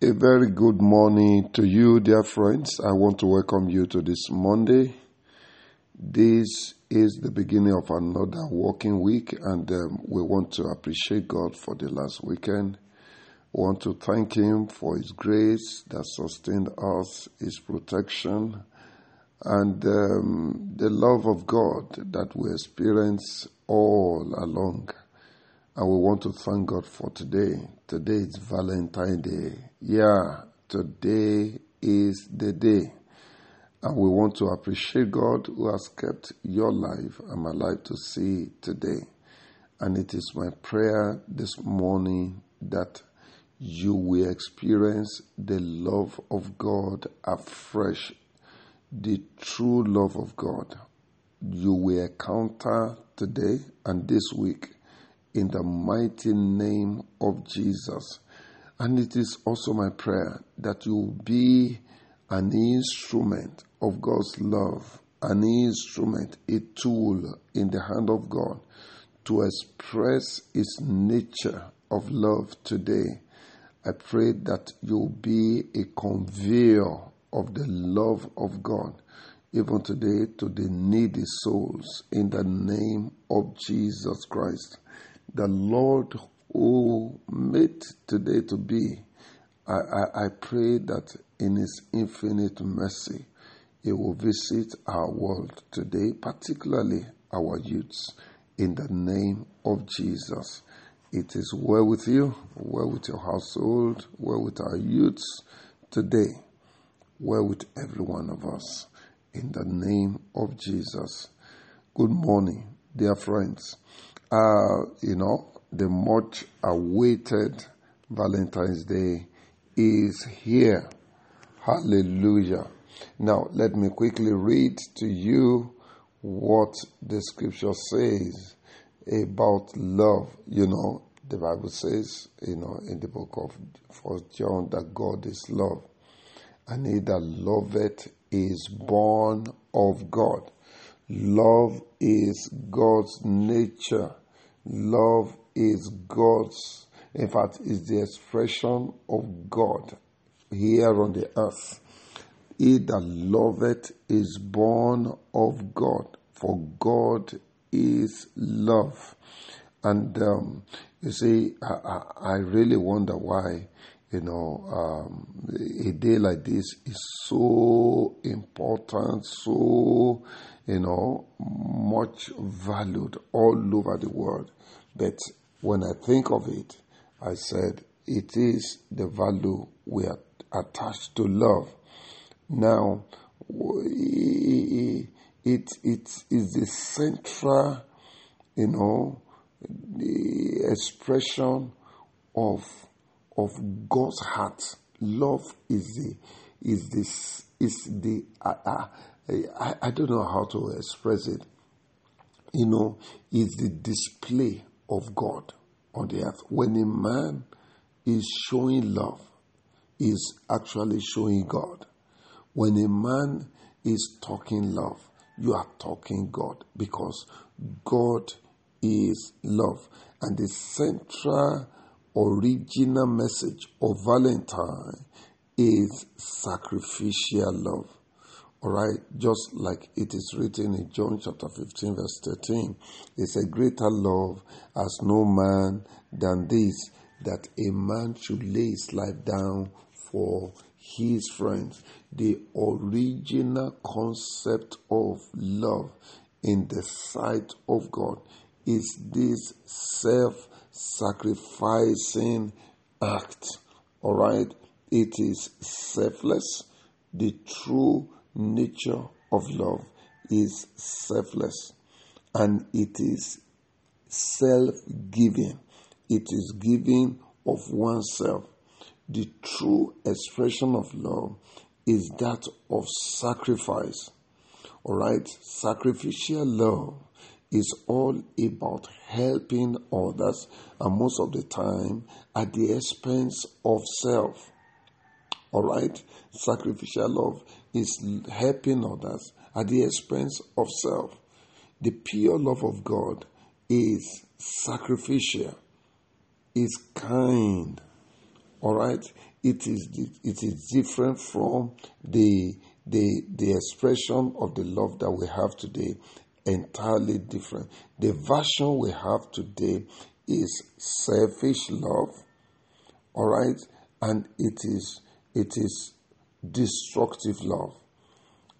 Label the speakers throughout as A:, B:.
A: A very good morning to you, dear friends. I want to welcome you to this Monday. This is the beginning of another working week, and um, we want to appreciate God for the last weekend. We want to thank Him for His grace that sustained us, His protection, and um, the love of God that we experience all along. And we want to thank God for today. Today is Valentine Day. Yeah, today is the day. And we want to appreciate God who has kept your life and my life to see today. And it is my prayer this morning that you will experience the love of God afresh, the true love of God. You will encounter today and this week in the mighty name of Jesus. And it is also my prayer that you be an instrument of God's love, an instrument, a tool in the hand of God to express His nature of love today. I pray that you'll be a conveyor of the love of God, even today, to the needy souls in the name of Jesus Christ the Lord who made today to be, I, I, I pray that in His infinite mercy, He will visit our world today, particularly our youths, in the name of Jesus. It is well with you, well with your household, well with our youths today, well with every one of us, in the name of Jesus. Good morning, dear friends uh, you know, the much awaited Valentine's Day is here. Hallelujah. Now, let me quickly read to you what the scripture says about love. You know, the Bible says, you know, in the book of First John that God is love. And he that loveth is born of God. Love is God's nature. Love is God's, in fact, is the expression of God here on the earth. He that loveth is born of God, for God is love. And um, you see, I, I, I, really wonder why, you know, um, a day like this is so important, so you know, much valued all over the world. But when I think of it, I said it is the value we are attached to love. Now, it, it is the central, you know, the expression of of God's heart. Love is the is this is the uh, uh, Eh, I, I don't know how to express it. You know, is the display of God on the earth. When a man is showing love, is actually showing God. When a man is talking love, you are talking God because God is love. And the central original message of Valentine is sacrificial love. All right, just like it is written in John chapter 15, verse 13, it's a greater love as no man than this, that a man should lay his life down for his friends. The original concept of love in the sight of God is this self sacrificing act. All right, it is selfless, the true nature of love is selfless and it is self giving. It is giving of oneself. The true expression of love is that of sacrifice. Alright? Sacrificial love is all about helping others and most of the time at the expense of self. Alright? Sacrificial love is helping others at the expense of self. The pure love of God is sacrificial, is kind, All right, it is it is different from the the the expression of the love that we have today. Entirely different. The version we have today is selfish love. All right, and it is it is destructive love.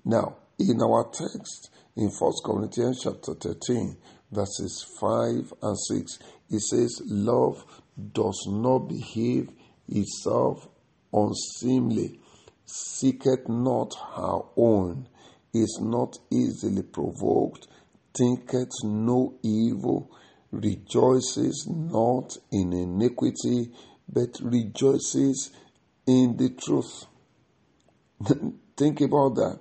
A: Now, in our text in First Corinthians chapter 13, verses 5 and 6, it says, Love does not behave itself unseemly, seeketh not her own, is not easily provoked, thinketh no evil, rejoices not in iniquity, but rejoices in the truth. Think about that.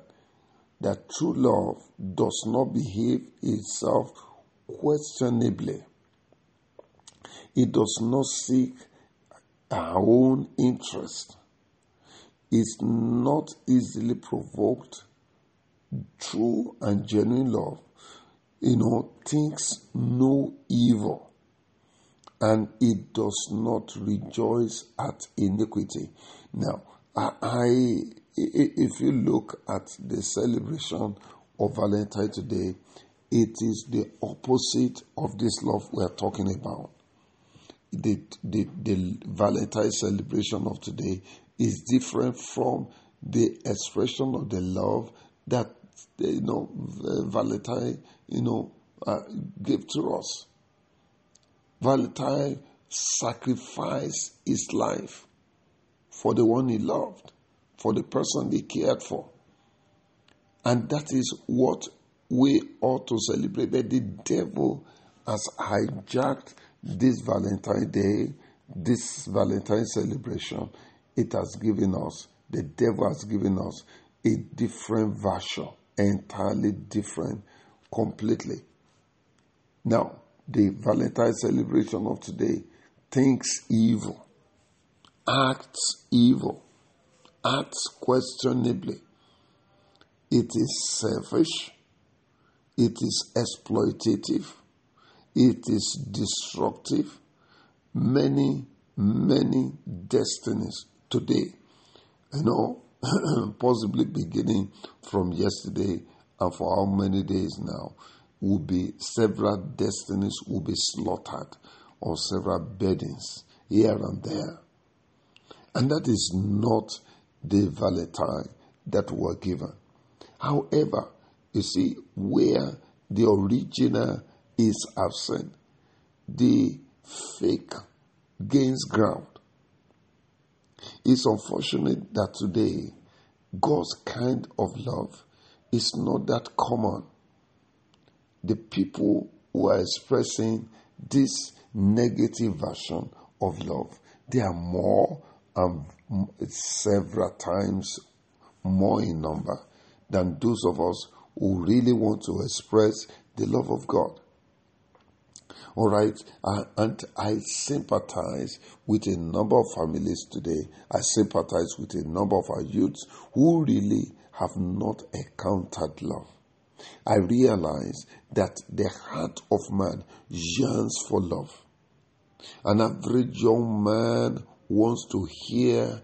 A: That true love does not behave itself questionably. It does not seek our own interest. It's not easily provoked. True and genuine love, you know, thinks no evil and it does not rejoice at iniquity. Now, I, if you look at the celebration of Valentine today, it is the opposite of this love we are talking about. The, the, the Valentine celebration of today is different from the expression of the love that you know Valentine you know uh, gave to us. Valentine sacrificed his life for the one he loved, for the person he cared for. And that is what we ought to celebrate. But the devil has hijacked this Valentine Day, this Valentine celebration. It has given us, the devil has given us a different version, entirely different, completely. Now, the Valentine celebration of today thinks evil acts evil, acts questionably. It is selfish, it is exploitative, it is destructive. Many, many destinies today, you know, possibly beginning from yesterday and for how many days now, will be several destinies will be slaughtered or several burdens here and there and that is not the Valentine that were given. However, you see, where the original is absent, the fake gains ground. It's unfortunate that today God's kind of love is not that common. The people who are expressing this negative version of love, they are more Um, and several times more in number than those of us who really want to express the love of God. All right, and I sympathize with a number of families today. I sympathize with a number of our youths who really have not encountered love. I realize that the heart of man yearns for love. An average young man wants to hear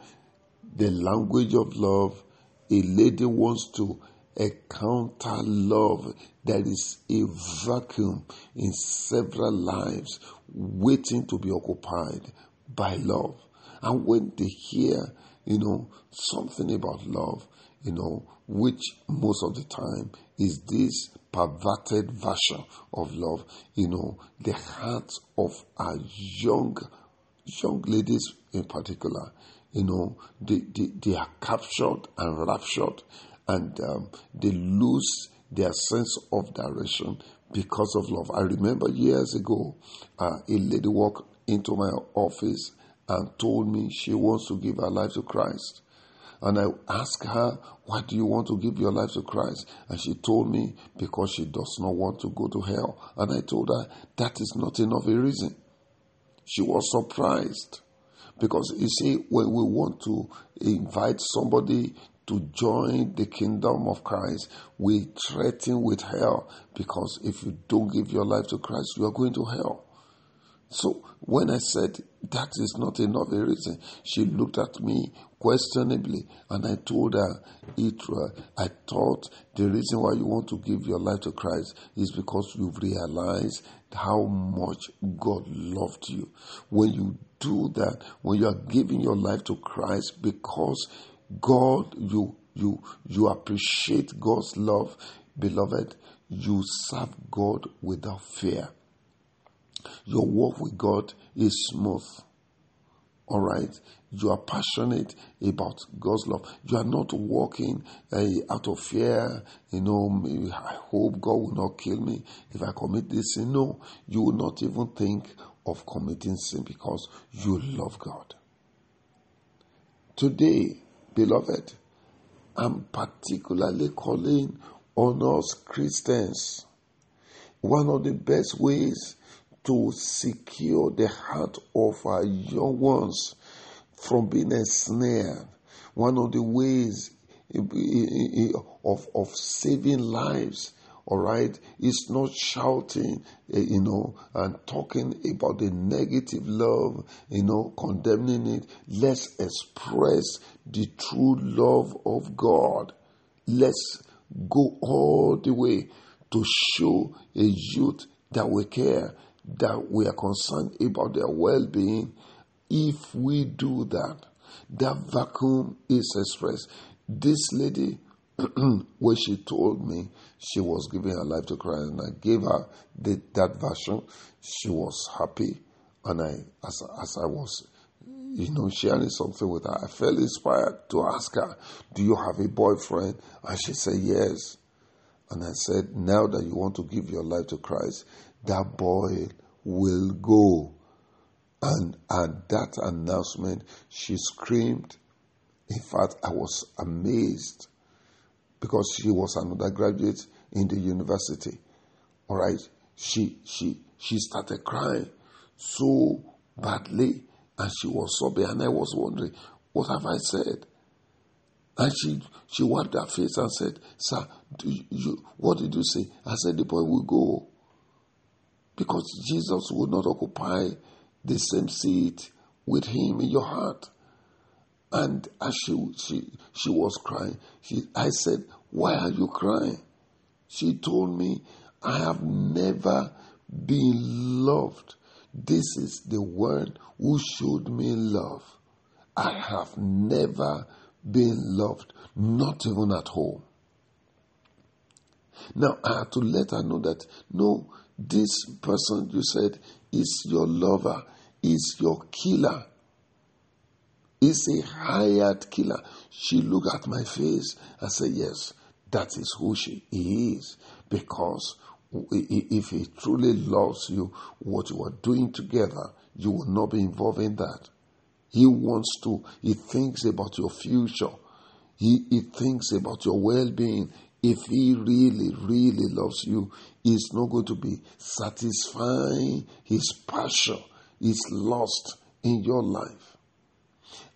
A: the language of love, a lady wants to encounter love, there is a vacuum in several lives waiting to be occupied by love. And when they hear, you know, something about love, you know, which most of the time is this perverted version of love, you know, the hearts of our young young ladies in particular, you know, they, they, they are captured and raptured and um, they lose their sense of direction because of love. I remember years ago, uh, a lady walked into my office and told me she wants to give her life to Christ. And I asked her, Why do you want to give your life to Christ? And she told me, Because she does not want to go to hell. And I told her, That is not enough a reason. She was surprised because you see, when we want to invite somebody to join the kingdom of Christ, we threaten with hell because if you don't give your life to Christ, you are going to hell. So when I said that is not enough a reason, she looked at me questionably and I told her, Itra, I thought the reason why you want to give your life to Christ is because you've realized how much God loved you. When you do that, when you are giving your life to Christ because God, you you you appreciate God's love, beloved, you serve God without fear. Your walk with God is smooth. All right. You are passionate about God's love. You are not walking uh, out of fear. You know, I hope God will not kill me if I commit this sin. No, you will not even think of committing sin because you love God. Today, beloved, I'm particularly calling on us Christians. One of the best ways to secure the heart of our young ones from being ensnared. One of the ways eh, eh, eh, of, of saving lives, all right, is not shouting, eh, you know, and talking about the negative love, you know, condemning it. Let's express the true love of God. Let's go all the way to show a youth that we care, that we are concerned about their well being, if we do that, that vacuum is expressed. This lady, when she told me she was giving her life to Christ, and I gave her the, that version, she was happy. And I, as, as I was, you know, sharing something with her, I felt inspired to ask her, Do you have a boyfriend? And she said, Yes. And I said, Now that you want to give your life to Christ, that boy will go. And at that announcement, she screamed. In fact, I was amazed because she was an undergraduate in the university. All right. She she she started crying so badly and she was sobbing and I was wondering, what have I said? And she she wiped her face and said, Sir, you, what did you say? I said the boy will go because Jesus would not occupy the same seat with him in your heart. And as she, she, she was crying, she, I said, Why are you crying? She told me, I have never been loved. This is the one who showed me love. I have never been loved, not even at home. Now I had to let her know that no, this person you said is your lover, is your killer, is a hired killer. She looked at my face and said, Yes, that is who she is. Because if he truly loves you, what you are doing together, you will not be involved in that. He wants to, he thinks about your future. He, he thinks about your well being. If he really, really loves you, he's not going to be satisfying his passion, his lust in your life.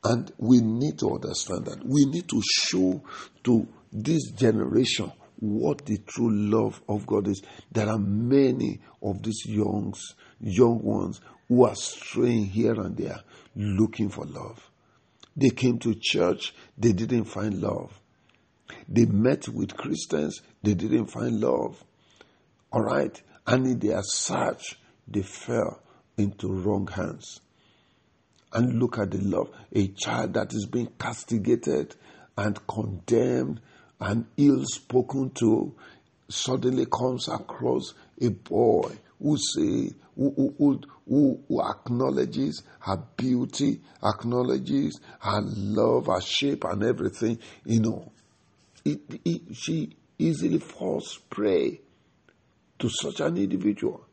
A: And we need to understand that. We need to show to this generation what the true love of God is. There are many of these youngs, young ones who are straying here and there looking for love. They came to church, they didn't find love. They met with Christians, they didn't find love. All right? And in their search, they fell into wrong hands. And look at the love. A child that is being castigated and condemned and ill spoken to suddenly comes across a boy who say who, who, who, who acknowledges her beauty, acknowledges her love, her shape, and everything, you know, it, it, she easily falls prey to such an individual.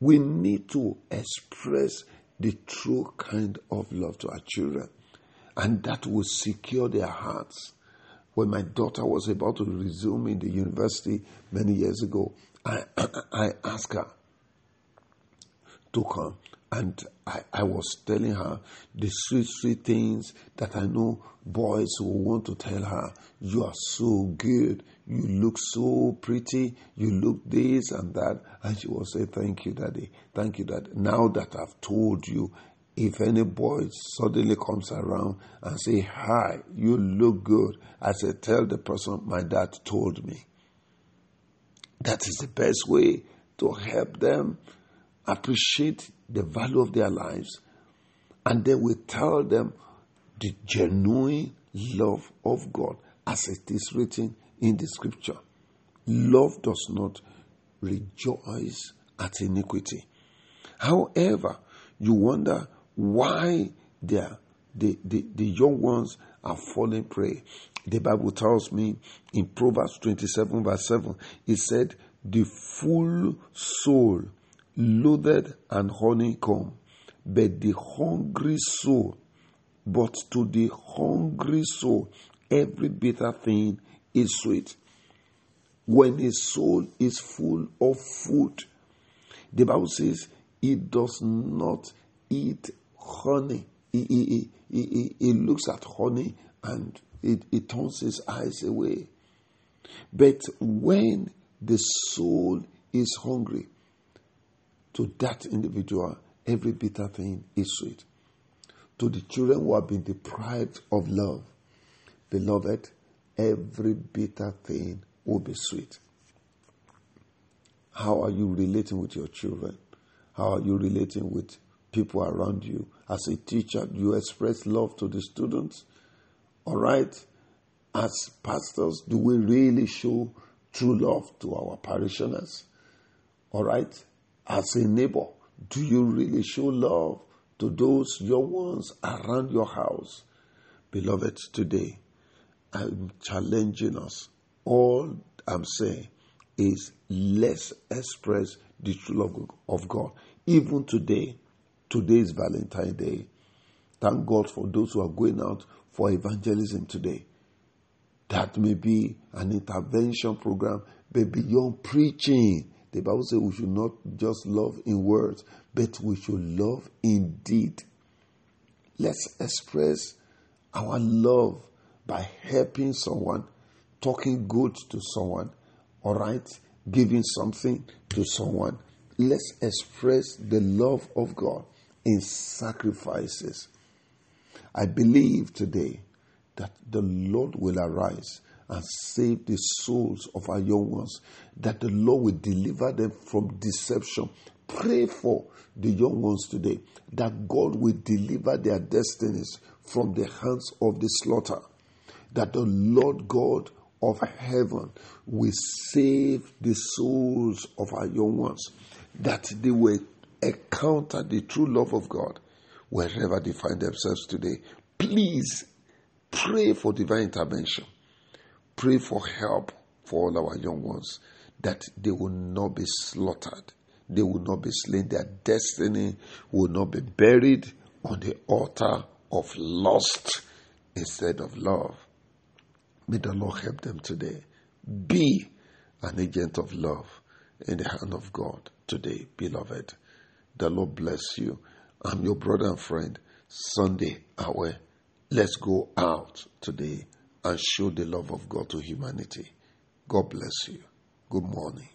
A: We need to express the true kind of love to our children, and that will secure their hearts. When my daughter was about to resume in the university many years ago, I, I asked her to come And I, I was telling her the sweet, sweet things that I know boys will want to tell her. You are so good. You look so pretty. You look this and that. And she will say, Thank you, Daddy. Thank you, Daddy. Now that I've told you, if any boy suddenly comes around and say, Hi, you look good, I say, Tell the person my dad told me. That is the best way to help them appreciate the value of their lives. And then we tell them the genuine love of God as it is written in the scripture. Love does not rejoice at iniquity. However, you wonder why the, the, the young ones are falling prey. The Bible tells me in Proverbs 27, verse 7, it said, The full soul loaded and honeycomb, but the hungry soul, but to the hungry soul, every bitter thing is sweet. When his soul is full of food, the Bible says it does not eat honey. He, looks at honey and it turns his eyes away. But when the soul is hungry, to that individual, every bitter thing is sweet. To the children who have been deprived of love, beloved, every bitter thing will be sweet. How are you relating with your children? How are you relating with people around you? As a teacher, do you express love to the students? All right? As pastors, do we really show true love to our parishioners? All right? As a neighbor, do you really show love to those your ones around your house? Beloved, today I'm challenging us. All I'm saying is let's express the true love of God. Even today, today is Valentine's Day. Thank God for those who are going out for evangelism today. That may be an intervention program, but beyond preaching, the Bible says we should not just love in words, but we should love in deed. Let's express our love by helping someone, talking good to someone, all right, giving something to someone. Let's express the love of God in sacrifices. I believe today that the Lord will arise and save the souls of our young ones, that the Lord will deliver them from deception. Pray for the young ones today, that God will deliver their destinies from the hands of the slaughter, that the Lord God of heaven will save the souls of our young ones, that they will encounter the true love of God wherever they find themselves today. Please pray for divine intervention Pray for help for all our young ones that they will not be slaughtered, they will not be slain, their destiny will not be buried on the altar of lust instead of love. May the Lord help them today. Be an agent of love in the hand of God today, beloved. The Lord bless you. I'm your brother and friend, Sunday Awe. Let's go out today and show the love of God to humanity. God bless you. Good morning.